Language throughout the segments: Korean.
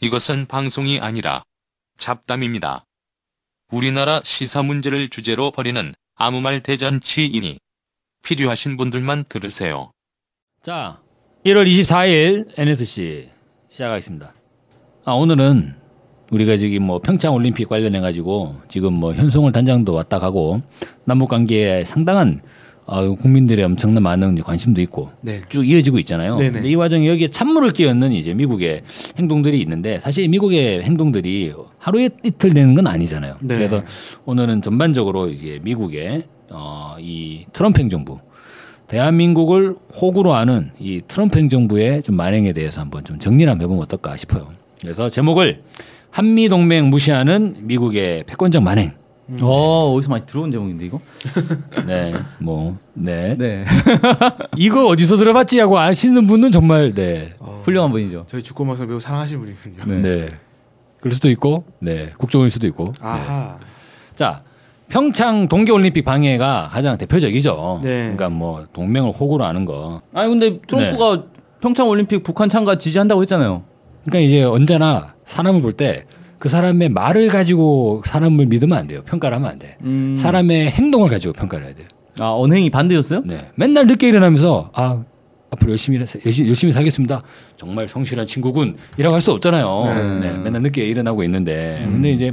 이것은 방송이 아니라 잡담입니다. 우리나라 시사 문제를 주제로 벌이는 아무 말 대잔치이니 필요하신 분들만 들으세요. 자, 1월 24일 NSC 시작하겠습니다. 아, 오늘은 우리가 지금 뭐 평창 올림픽 관련해 가지고 지금 뭐 현송월 단장도 왔다 가고 남북 관계에 상당한 어, 국민들의 엄청난 많은 관심도 있고 네. 쭉 이어지고 있잖아요. 네네. 근데 이 와중에 여기에 찬물을 끼얹는 이제 미국의 행동들이 있는데 사실 미국의 행동들이 하루 이틀 되는 건 아니잖아요. 네. 그래서 오늘은 전반적으로 이제 미국의 어, 이 트럼프 행정부 대한민국을 호구로 하는 이 트럼프 행정부의 좀 만행에 대해서 한번 좀 정리를 한번 해보면 어떨까 싶어요. 그래서 제목을 한미 동맹 무시하는 미국의 패권적 만행. 어 어디서 많이 들어온 제목인데 이거? 네, 뭐, 네. 네 이거 어디서 들어봤지 하고 아시는 분은 정말 네, 훌륭한 분이죠. 저희 주권방송 매우 사랑하시는 분이군요. 네. 네. 그럴 수도 있고, 네, 국정일 수도 있고. 아하. 자, 평창 동계올림픽 방해가 가장 대표적이죠. 네. 그러니까 뭐 동맹을 호구로 하는 거. 아니 근데 트럼프가 평창 올림픽 북한 참가 지지한다고 했잖아요. 그러니까 이제 언제나 사람을 볼 때 그 사람의 말을 가지고 사람을 믿으면 안 돼요. 평가를 하면 안 돼. 음. 사람의 행동을 가지고 평가를 해야 돼요. 아 언행이 반대였어요? 네. 맨날 늦게 일어나면서 아 앞으로 열심히 사- 열심히, 열심히 살겠습니다. 정말 성실한 친구군. 이라고 할 수 없잖아요. 네. 맨날 늦게 일어나고 있는데. 근데 이제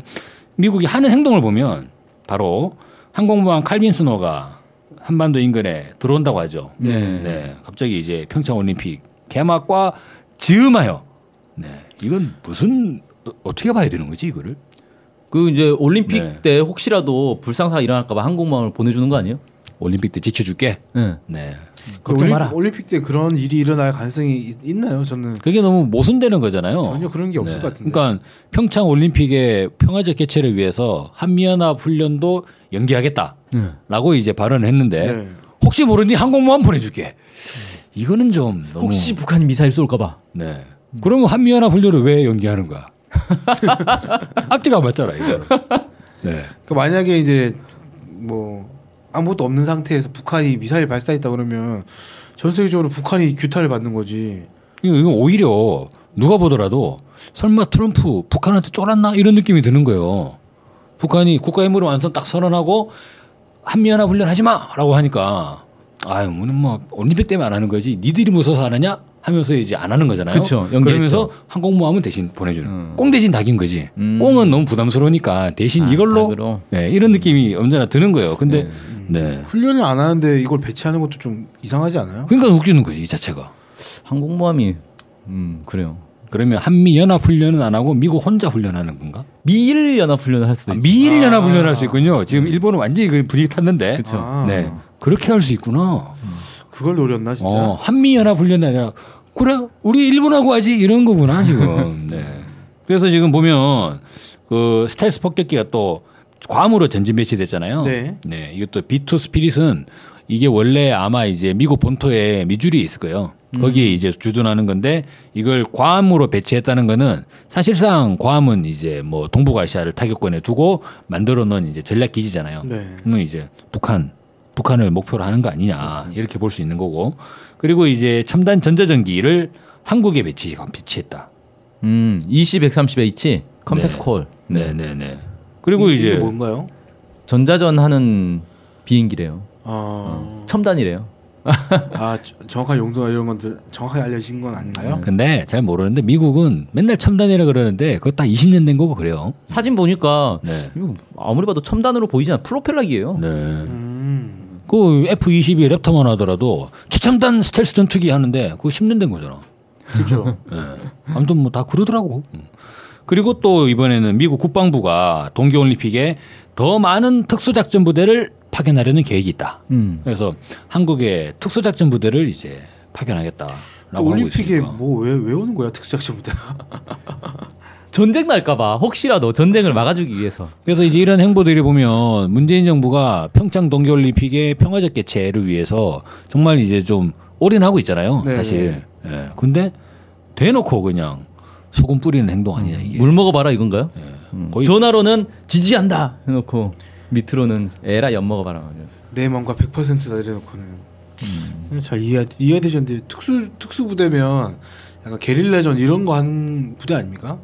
미국이 하는 행동을 보면 바로 항공모함 칼빈 스노가 한반도 인근에 들어온다고 하죠. 네. 네. 갑자기 이제 평창 올림픽 개막과 즈음하여 네. 이건 무슨 어- 어떻게 봐야 되는 거지 이거를? 그 이제 올림픽 네. 때 혹시라도 불상사가 일어날까봐 항공모함을 보내주는 거 아니에요? 올림픽 때 지켜줄게. 네. 네. 그 걱정 마라. 올림픽, 올림픽 때 그런 일이 일어날 가능성이 있, 있나요? 저는 그게 너무 모순되는 거잖아요. 전혀 그런 게 없을 것 같은데. 그러니까 평창 올림픽의 평화적 개최를 위해서 한미연합 훈련도 연기하겠다라고 이제 발언을 했는데 네. 혹시 모르니 항공모함 보내줄게. 이거는 좀 너무 혹시 북한이 미사일 쏠까봐. 네. 그러면 한미연합 훈련을 왜 연기하는 거야? 앞뒤가 안 맞잖아 이거. 네. 그 만약에 이제 뭐 아무것도 없는 상태에서 북한이 미사일 발사했다 그러면 전 세계적으로 북한이 규탄을 받는 거지. 이거 오히려 누가 보더라도 설마 트럼프 북한한테 쫄았나 이런 느낌이 드는 거예요. 북한이 국가의무를 완성 딱 선언하고 한미연합 훈련 하지 마라고 하니까 아유 뭐는 뭐 올림픽 때문에 안 하는 거지 니들이 무서워서 안 하냐 하면서 이제 안 하는 거잖아요. 그쵸. 그러면서 항공모함은 대신 보내주는 음. 꽁 대신 닭인 거지. 음. 꽁은 너무 부담스러우니까 대신 아, 이걸로 닭으로? 네, 이런 느낌이 언제나 드는 거예요. 근데 네. 훈련을 안 하는데 이걸 배치하는 것도 좀 이상하지 않아요? 그러니까 웃기는 거지 이 자체가. 항공모함이 음 그래요. 그러면 한미 연합 훈련은 안 하고 미국 혼자 훈련하는 건가? 미일 연합 훈련을 할 수도 아, 있죠. 미일 연합 훈련할 수 있군요. 지금 일본은 완전히 그 분위기 탔는데. 아. 네. 그렇게 할 수 있구나. 그걸 노렸나 진짜? 어, 한미 연합 훈련이 아니라 그래 우리 일본하고 하지 이런 거구나 지금. 네. 그래서 지금 보면 그 스텔스 폭격기가 또 괌으로 전진 배치됐잖아요. 네. 이것도 B2 스피릿은 이게 원래 아마 이제 미국 본토에 미주리에 있을 거예요. 거기에 이제 주둔하는 건데 이걸 괌으로 배치했다는 거는 사실상 괌은 이제 뭐 동북아시아를 타격권에 두고 만들어 놓은 이제 전략 기지잖아요. 네. 이제 북한 북한을 목표로 하는 거 아니냐 이렇게 볼 수 있는 거고 그리고 이제 첨단 전자전기를 한국에 배치 배치했다. 음 EC-130H Compass 네. Call. 네 네 네. 그리고 이- 이제 이게 뭔가요? 전자전 하는 비행기래요. 어. 첨단이래요. 아 저- 정확한 용도나 이런 것들 정확하게 알려진 건 아닌가요? 근데 잘 모르는데 미국은 맨날 첨단이라 그러는데 그거 딱 20년 된 거고 그래요. 사진 보니까 네. 아무리 봐도 첨단으로 보이지 않아. 프로펠러기예요. 네. 음. 그 F-22 Raptor만 하더라도 최첨단 스텔스 전투기 하는데 그거 10년 된 거잖아. 그렇죠. 예. 아무튼 뭐 다 그러더라고. 음. 그리고 또 이번에는 미국 국방부가 동계올림픽에 더 많은 특수작전 부대를 파견하려는 계획이 있다. 음. 그래서 한국에 특수작전 부대를 이제 하고 올림픽에. 뭐 왜 왜 오는 거야 특수작전 부대가? 전쟁 날까봐 혹시라도 전쟁을 막아주기 위해서. 그래서 이제 이런 행보들이 보면 문재인 정부가 평창 동계올림픽의 평화적 개최를 위해서 정말 이제 좀 올인하고 있잖아요. 네. 사실. 예. 근데 대놓고 그냥 소금 뿌리는 행동 아니냐 이게. 물 먹어봐라 이건가요? 예. 음. 거의 전화로는 지지한다 해놓고 밑으로는 에라 엿 먹어봐라. 내 마음과 100%다 이래놓고는 잘 이해 이해되셨는데 특수 특수 부대면 약간 게릴라전 이런 거 하는 부대 아닙니까?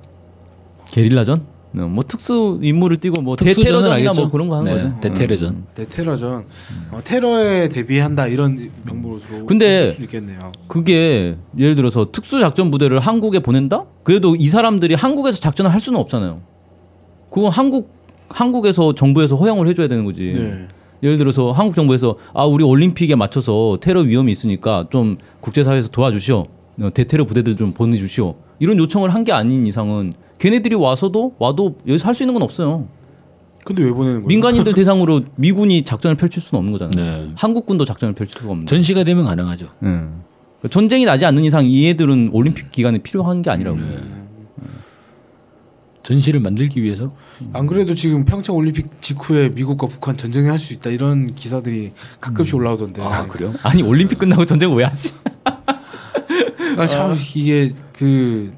게릴라전? 네, 뭐 특수 임무를 띄고 뭐 대테러전이나? 뭐 그런 거 하는 네, 거죠. 대테러전. 네, 테러전. 어, 테러에 대비한다 이런 명목으로 들어. 근데 수 있겠네요. 그게 예를 들어서 특수 작전 부대를 한국에 보낸다? 그래도 이 사람들이 한국에서 작전을 할 수는 없잖아요. 그건 한국 한국에서 정부에서 허용을 해줘야 되는 거지. 네. 예를 들어서 한국 정부에서 아 우리 올림픽에 맞춰서 테러 위험이 있으니까 좀 국제사회에서 도와주시오. 어, 대테러 부대들 좀 보내주시오. 이런 요청을 한 게 아닌 이상은 걔네들이 와서도 와도 여기서 할 수 있는 건 없어요. 근데 왜 보내는 거예요? 민간인들 대상으로 미군이 작전을 펼칠 수는 없는 거잖아요. 네. 한국군도 작전을 펼칠 수가 없는. 전시가 되면 가능하죠. 음. 전쟁이 나지 않는 이상 이 애들은 올림픽 기간에 필요한 게 아니라고. 전시를 만들기 위해서 안 그래도 지금 평창 올림픽 직후에 미국과 북한 전쟁을 할 수 있다 이런 기사들이 가끔씩 올라오던데. 아 그래요? 아니 올림픽 끝나고 전쟁 왜 하지? 아, 참 이게 그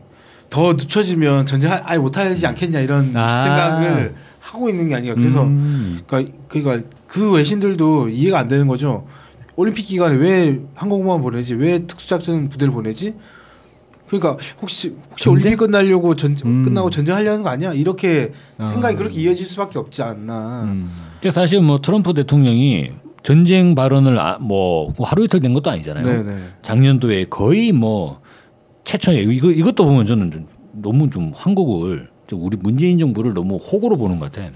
더 늦춰지면 전쟁 하- 아예 못하지 않겠냐 이런 아. 생각을 하고 있는 게 아니라 그래서 음. 그러니까 그러니까 그 외신들도 이해가 안 되는 거죠. 올림픽 기간에 왜 항공모함 보내지? 왜 특수작전 부대를 보내지? 그러니까 혹시 혹시 전쟁? 올림픽 끝나려고 전 음. 끝나고 전쟁하려는 거 아니야? 이렇게 아. 생각이 그렇게 이어질 수밖에 없지 않나. 음. 근데 사실 뭐 트럼프 대통령이 전쟁 발언을 아, 뭐 하루 이틀 된 것도 아니잖아요. 네네. 작년도에 거의 뭐 최초에 이거 이것도 보면 저는 좀 너무 좀 한국을 좀 우리 문재인 정부를 너무 호구로 보는 것 같아.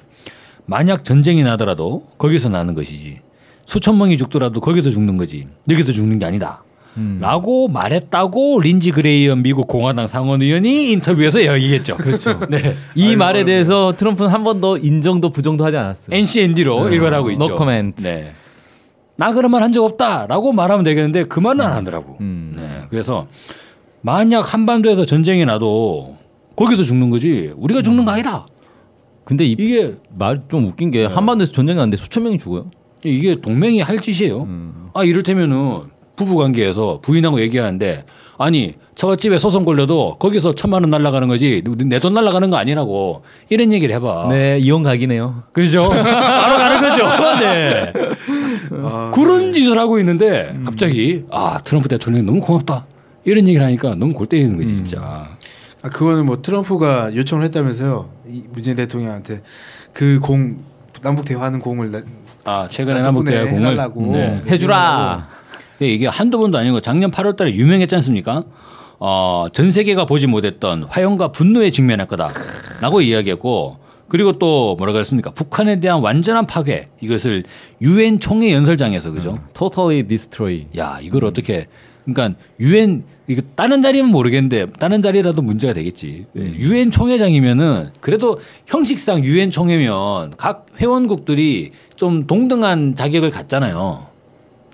만약 전쟁이 나더라도 거기서 나는 것이지. 수천 명이 죽더라도 거기서 죽는 거지. 여기서 죽는 게 아니다. 음. 라고 말했다고 린지 그레이엄 미국 공화당 상원 의원이 인터뷰에서 얘기했죠. 그렇죠. 네. 이 말에 대해서 트럼프는 한 번 더 인정도 부정도 하지 않았어요. NCND로 일관하고 있죠. No comment. 네. 나 그런 말 한 적 없다라고 말하면 되겠는데 그 말은 안 하더라고. 음. 네. 그래서 만약 한반도에서 전쟁이 나도 거기서 죽는 거지 우리가 죽는 거 아니다. 근데 이 이게 말 좀 웃긴 게 한반도에서 전쟁이 났는데 수천 명이 죽어요. 이게 동맹이 할 짓이에요. 음. 아 이를테면은 부부 관계에서 부인하고 얘기하는데 아니 처갓집에 소송 걸려도 거기서 천만 원 날라가는 거지 내 돈 날라가는 거 아니라고 이런 얘기를 해봐. 네, 이혼 각이네요. 그죠? 바로 가는 거죠. 네. 아, 그런 짓을 하고 있는데 갑자기 아 트럼프 대통령 너무 고맙다 이런 얘기를 하니까 너무 골 때 리는 거지 진짜. 아 그거는 뭐 트럼프가 요청을 했다면서요. 이 문재인 대통령한테 그 공 남북 대화하는 공을 나- 아 최근에 나 남북 대화 공을 해달라고. 네. 해주라. 예, 이게 한두 번도 아니고 작년 8월달에 유명했지 않습니까? 어, 전 세계가 보지 못했던 화용과 분노에 직면할 거다라고 이야기했고 그리고 또 뭐라 그랬습니까? 북한에 대한 완전한 파괴 이것을 유엔 총회 연설장에서 그죠? Totally destroy. 야 이걸 어떻게 그러니까 유엔 이거 다른 자리면 모르겠는데 다른 자리라도 문제가 되겠지. 유엔 총회장이면은 그래도 형식상 유엔 총회면 각 회원국들이 좀 동등한 자격을 갖잖아요.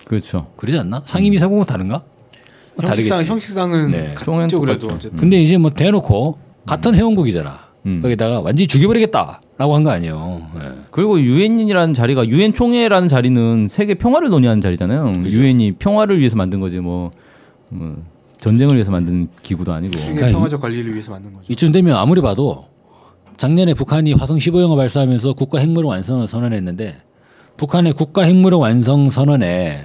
그렇죠. 그러지 않나? 상임이사국은 다른가? 뭐 형식상 다르겠지. 형식상은 네. 같죠 그래도. 어쨌든. 근데 이제 뭐 대놓고 같은 회원국이잖아. 음. 거기다가 완전히 죽여버리겠다라고 한 거 아니에요. 예. 그리고 유엔이라는 자리가 유엔 총회라는 자리는 세계 평화를 논의하는 자리잖아요. 유엔이 평화를 위해서 만든 거지 뭐, 뭐 전쟁을 위해서 만든 기구도 아니고. 그러니까 평화적 관리를 위해서 만든 거죠. 이쯤 되면 아무리 봐도 작년에 북한이 화성 15형을 발사하면서 국가 핵무력 완성을 선언했는데 북한의 국가 핵무력 완성 선언에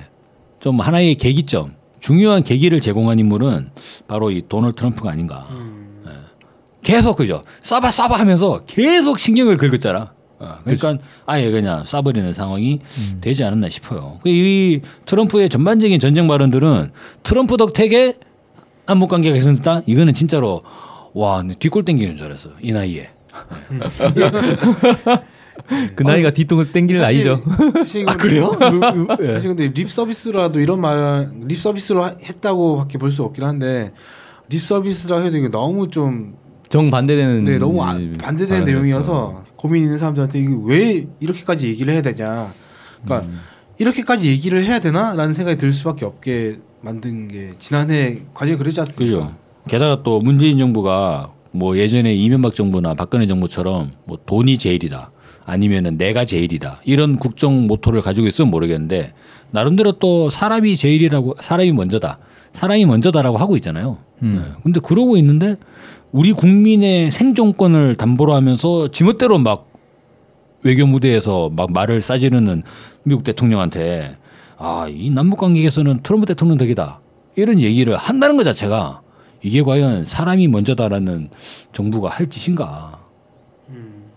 좀 하나의 계기점, 중요한 계기를 제공한 인물은 바로 이 도널드 트럼프가 아닌가. 예. 계속 그죠. 쏴봐 쏴봐 하면서 계속 신경을 긁었잖아. 어, 그러니까 아예 그냥 쏴버리는 상황이 되지 않았나 싶어요. 그이 트럼프의 전반적인 전쟁 발언들은 트럼프 덕택에 남북 관계가 개선됐다? 이거는 진짜로 와 뒷골 땡기는 줄 알았어 이 나이에. 그 나이가 뒤통을 땡기는 나이죠. 사실 아 그래요? 사실 근데 립 서비스라도 이런 말 립 서비스로 하- 했다고밖에 볼 수 없긴 한데 립 서비스라 해도 이게 너무 좀 정 반대되는. 네, 너무 아- 이 반대되는. 내용이어서 고민 있는 사람들한테 이게 왜 이렇게까지 얘기를 해야 되냐. 그러니까 음. 이렇게까지 얘기를 해야 되나라는 생각이 들 수밖에 없게 만든 게 지난해 과정이 그러지 않습니까? 그죠. 게다가 또 문재인 정부가 뭐 예전에 이명박 정부나 박근혜 정부처럼 뭐 돈이 제일이다. 아니면은 내가 제일이다. 이런 국정 모토를 가지고 있으면 모르겠는데 나름대로 또 사람이 제일이라고 사람이 먼저다. 사람이 먼저다라고 하고 있잖아요. 네. 근데 그러고 있는데 우리 국민의 생존권을 담보로 하면서 지멋대로 막 외교 무대에서 막 말을 싸지르는 미국 대통령한테 아, 이 남북 관계에서는 트럼프 대통령 덕이다. 이런 얘기를 한다는 것 자체가 이게 과연 사람이 먼저다라는 정부가 할 짓인가?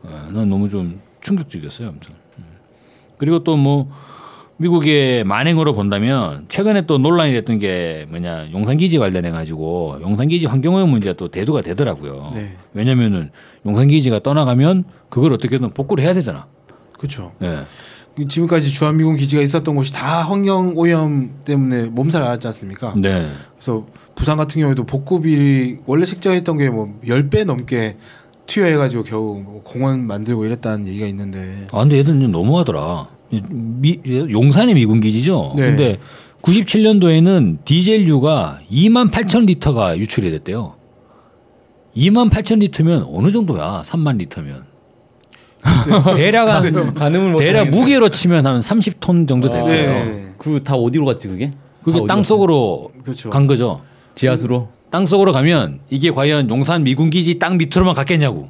어, 난 너무 좀 충격적이었어요, 아무튼. 음. 그리고 또 뭐 미국의 만행으로 본다면 최근에 또 논란이 됐던 게 뭐냐 용산기지 관련해 가지고 용산기지 환경오염 문제가 또 대두가 되더라고요. 네. 왜냐면은 용산기지가 떠나가면 그걸 어떻게든 복구를 해야 되잖아. 그렇죠. 예. 지금까지 주한미군 기지가 있었던 곳이 다 환경 오염 때문에 몸살 앓았지 않습니까? 네. 그래서 부산 같은 경우에도 복구비 원래 책정했던 게 뭐 10배 넘게 투여해가지고 겨우 뭐 공원 만들고 이랬다는 얘기가 있는데 아 근데 얘들은 좀 너무하더라. 미, 용산이 미군 기지죠. 네. 근데 97년도에는 디젤유가 2만 8천 리터가 유출이 됐대요. 2만 8천 리터면 어느 정도야? 3만 리터면. 대략 한 가늠을 못 대략. 무게로 치면 한 30톤 정도 될 아, 거예요. 네. 그다 어디로 갔지 그게? 그게 다땅 속으로 그렇죠. 간 거죠. 지하수로 땅 속으로 가면 이게 과연 용산 미군 기지 땅 밑으로만 갔겠냐고.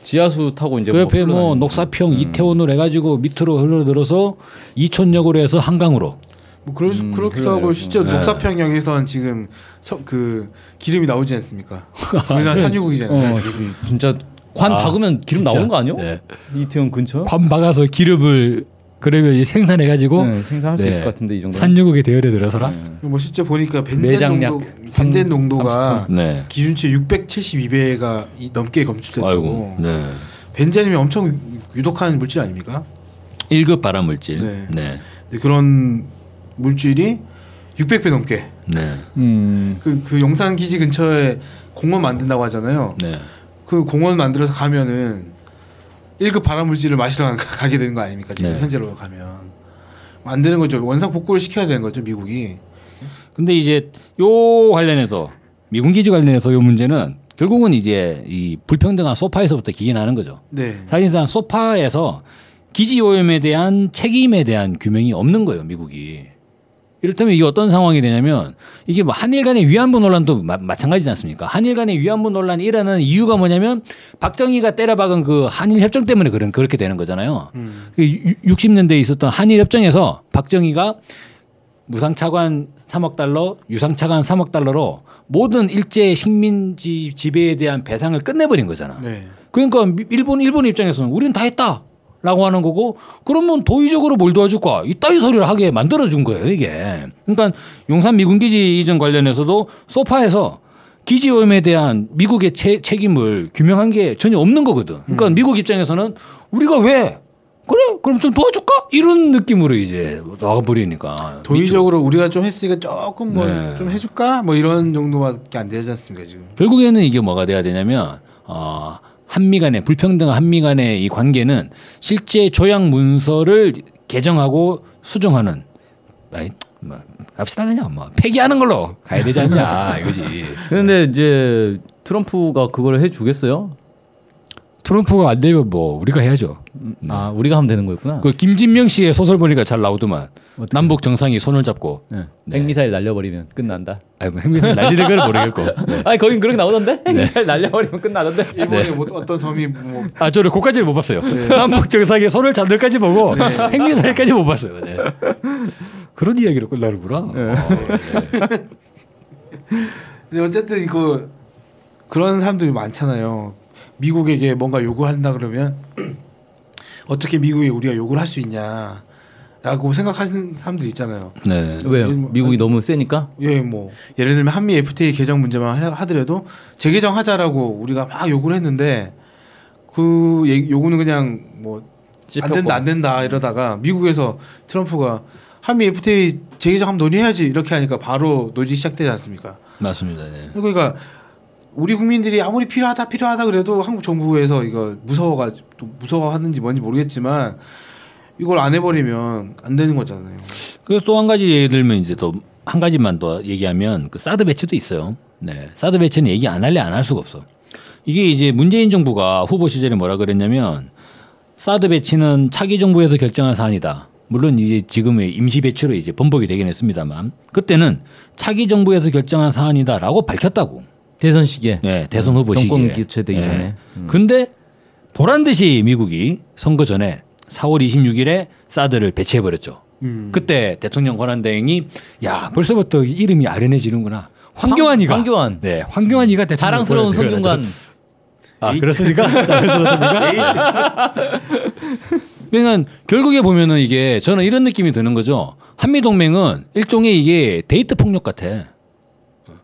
지하수 타고 이제 그 옆에 뭐 흘러다니는 녹사평 이태원으로 해가지고 밑으로 흘러들어서 이촌역으로 해서 한강으로. 뭐 그러, 음, 그렇기도 하고 그래요. 실제 네. 녹사평역에선 지금 서, 그 기름이 나오지 않습니까? 우리나라 산유국이잖아요. 어, 지금. 진짜 관 아, 박으면 기름 진짜. 나오는 거 아니요? 네. 이태원 근처? 관 박아서 기름을 그러면 이제 생산해가지고 네, 생산할 수 네. 있을 것 같은데 이 정도. 산유국에 대열에 들어서라. 뭐 실제 보니까 벤젠 농도 삼- 벤젠 농도가 네. 기준치 672배가 넘게. 네. 벤젠이면 엄청 유독한 물질 아닙니까? 1급 발암 물질. 네. 네. 그런 물질이 600배 넘게 네. 음. 그, 그 용산 기지 근처에 공원 만든다고 하잖아요. 네. 그 공원 만들어서 가면은 1급 발암 물질을 마시러 가- 가게 되는 거 아닙니까? 지금 네. 현재로 가면 안 되는 거죠. 원상 복구를 시켜야 되는 거죠, 미국이. 근데 이제 요 관련해서 미군 기지 관련해서 요 문제는 결국은 이제 이 불평등한 소파에서부터 기인하는 거죠. 네. 사실상 소파에서 기지 오염에 대한 책임에 대한 규명이 없는 거예요, 미국이. 이를테면 이게 어떤 상황이 되냐면 이게 뭐 한일 간의 위안부 논란도 마, 마찬가지지 않습니까? 한일 간의 위안부 논란이 일어나는 이유가 뭐냐면 박정희가 때려박은 그 한일 협정 때문에 그런 그렇게 되는 거잖아요. 음. 그 60년대에 있었던 한일 협정에서 박정희가 무상차관 3억 달러, 유상차관 3억 달러로 모든 일제 식민지 지배에 대한 배상을 끝내버린 거잖아. 네. 그러니까 미- 일본 일본 입장에서는 우리는 다 했다 라고 하는 거고 그러면 도의적으로 뭘 도와줄까 이따위 소리를 하게 만들어 준 거예요 이게. 그러니까 용산 미군 기지 이전 관련해서도 소파에서 기지 오염에 대한 미국의 채- 책임을 규명한 게 전혀 없는 거거든. 그러니까 미국 입장에서는 우리가 왜 그래 그럼 좀 도와줄까 이런 느낌으로 이제 나가버리니까 도의적으로 우리가 좀 했으니까 조금 뭐 네. 좀 해줄까? 뭐 이런 정도밖에 안 되지 않습니까 지금? 결국에는 이게 뭐가 돼야 되냐면 어, 한미 간의 불평등한 한미 간의 이 관계는 실제 조약 문서를 개정하고 수정하는 아이, 뭐 갑시다 그냥 뭐 폐기하는 걸로 가야 되지 않냐 이거지. 근데 이제 트럼프가 그걸 해주겠어요? 트럼프가 안 되면 뭐 우리가 해야죠. 아 우리가 하면 되는 거였구나. 그 김진명 씨의 소설 보니까 잘 나오더만 남북 정상이 손을 잡고 네. 핵미사일 날려버리면 끝난다. 아이고 핵미사일 날리는 걸 모르겠고 네. 아니 거긴 그렇게 나오던데? 핵미사일 날려버리면 끝나던데. 일본의 뭐 어떤 섬이 뭐 아 저는 그까지는 못 봤어요. 남북 정상의 손을 잡는 까지 보고 핵미사일까지 못 봤어요. 네. 그런 이야기로 끝나는구나. 어, 네. 근데 어쨌든 이거 그런 사람들이 많잖아요. 미국에게 뭔가 요구한다 그러면 어떻게 미국에 우리가 요구를 할 수 있냐 라고 생각하시는 사람들 있잖아요. 네. 왜요? 뭐- 미국이 너무 세니까? 예, 뭐 예를 들면 한미 FTA 개정 문제만 하- 하더라도 재개정하자라고 우리가 막 요구를 했는데 그 요구는 그냥 뭐 안 된다 안 된다 이러다가 미국에서 트럼프가 한미 FTA 재개정 한번 논의해야지 이렇게 하니까 바로 논의 시작되지 않습니까? 맞습니다. 네. 그러니까 우리 국민들이 아무리 필요하다 필요하다 그래도 한국 정부에서 이거 무서워가 또 무서워하는지 뭔지 모르겠지만 이걸 안 해버리면 안 되는 거잖아요. 그래서 또 한 가지 예를 들면 이제 또한 가지만 더 얘기하면 그 사드 배치도 있어요. 네. 사드 배치는 얘기 안 할래 안 할 수가 없어. 이게 이제 문재인 정부가 후보 시절에 뭐라 그랬냐면 사드 배치는 차기 정부에서 결정한 사안이다. 물론 이제 지금의 임시 배치로 이제 번복이 되긴 했습니다만 그때는 차기 정부에서 결정한 사안이다라고 밝혔다고. 대선 시기에. 네, 대선 후보 시기에. 정권 교체되기 네. 전에. 근데 보란 듯이 미국이 선거 전에 4월 26일에 사드를 배치해 버렸죠. 음. 그때 대통령 권한대행이 야 벌써부터 이름이 아련해지는구나. 황교안이가 황교안. 네, 황교안이가 대통령 자랑스러운 성균관. 아, 그렇습니까? 그러니까 결국에 보면은 이게 저는 이런 느낌이 드는 거죠. 한미 동맹은 일종의 이게 데이트 폭력 같아.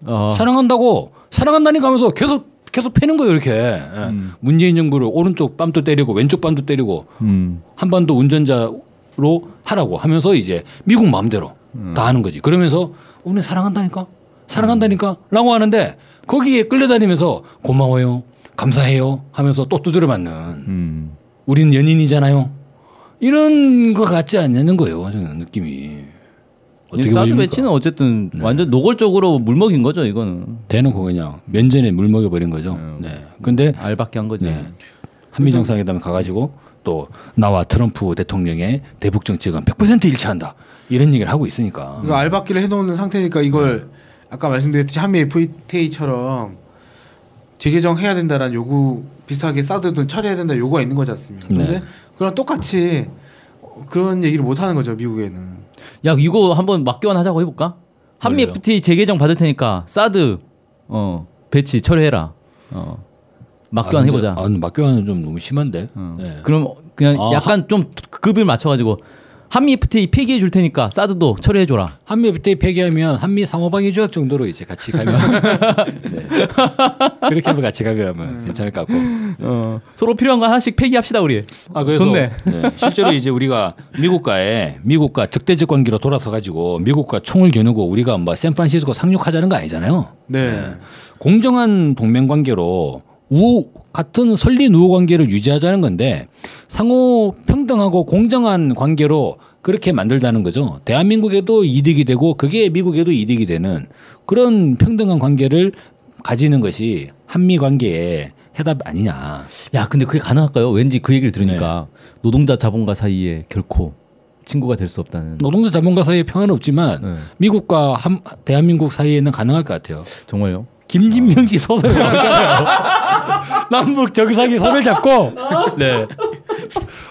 어. 사랑한다고 사랑한다니까 하면서 계속 계속 패는 거예요 이렇게 예. 음. 문재인 정부를 오른쪽 뺨도 때리고 왼쪽 뺨도 때리고 음. 한반도 운전자로 하라고 하면서 이제 미국 마음대로 음. 다 하는 거지 그러면서 우리 사랑한다니까 사랑한다니까라고 하는데 거기에 끌려다니면서 고마워요 감사해요 하면서 또 두드려 맞는 음. 우린 연인이잖아요 이런 거 같지 않냐는 거예요 저는 느낌이 어떻게 사드? 배치는 어쨌든 완전 노골적으로 물먹인 거죠 이거는 대놓고 그냥 면전에 물 먹여 버린 거죠. 네. 근데 알밖에 한 거지. 네. 한미 정상회담 가가지고 또 나와 트럼프 대통령의 대북 정책은 100% 일치한다 이런 얘기를 하고 있으니까. 이거 알박기를 해놓는 상태니까 이걸 아까 말씀드렸듯이 한미 FTA처럼 재개정해야 된다라는 요구 비슷하게 사드도 처리해야 된다 요구가 있는 거지 않습니까? 근데 네. 그랑 똑같이 그런 얘기를 못 하는 거죠 미국에는. 야 이거 한번 맞교환 하자고 해볼까? 한미 그래요? FTA 재개정 받을 테니까 사드 어 배치 철회해라. 어 맞교환 아, 근데- 해보자. 아, 근데 맞교환은 좀 너무 심한데. 어. 네. 그럼 그냥 아, 약간 좀 급을 맞춰가지고 한미 FTA 폐기해 줄 테니까 사드도 철회해줘라. 한미 FTA 폐기하면 한미 상호방위 조약 정도로 이제 같이 가면 네. 그렇게 해서 같이 가면 괜찮을 것 같고. 어 서로 필요한 거 하나씩 폐기합시다 우리. 아 그래서 좋네. 네, 실제로 이제 우리가 미국과의 미국과 적대적 관계로 돌아서 가지고 미국과 총을 겨누고 우리가 뭐 샌프란시스코 상륙하자는 거 아니잖아요. 네. 공정한 동맹 관계로 우호 같은 설리 우호 관계를 유지하자는 건데 상호 평등하고 공정한 관계로 그렇게 만들다는 거죠. 대한민국에도 이득이 되고 그게 미국에도 이득이 되는 그런 평등한 관계를 가지는 것이 한미 관계의 해답 아니냐. 야 근데 그게 가능할까요? 왠지 그 얘기를 들으니까 노동자 자본가 사이에 결코 친구가 될 수 없다는. 노동자 자본가 사이에 평화는 없지만 네. 미국과 한, 대한민국 사이에는 가능할 것 같아요. 정말요? 김진명 씨 소설 나왔잖아요. 남북 정상이 손을 잡고 네.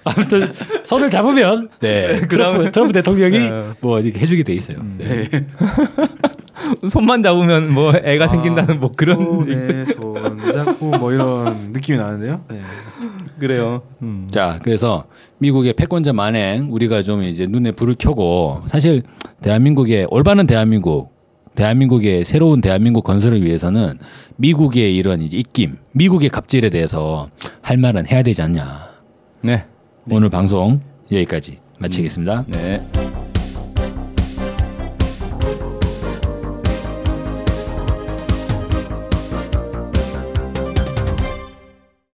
아무튼 손을 잡으면 네. 트럼프, 트럼프 대통령이 네. 뭐 이렇게 해주게 돼 있어요. 네. 손만 잡으면 뭐 애가 생긴다는 뭐 그런 손에 손 잡고 뭐 이런 느낌이 나는데요. 네. 그래요. 음. 자, 그래서 미국의 패권자 만행 우리가 좀 이제 눈에 불을 켜고 사실 대한민국의 올바른 대한민국 대한민국의 새로운 대한민국 건설을 위해서는 미국의 이런 이제 입김, 미국의 갑질에 대해서 할 말은 해야 되지 않냐. 네. 오늘 방송 여기까지 마치겠습니다. 네.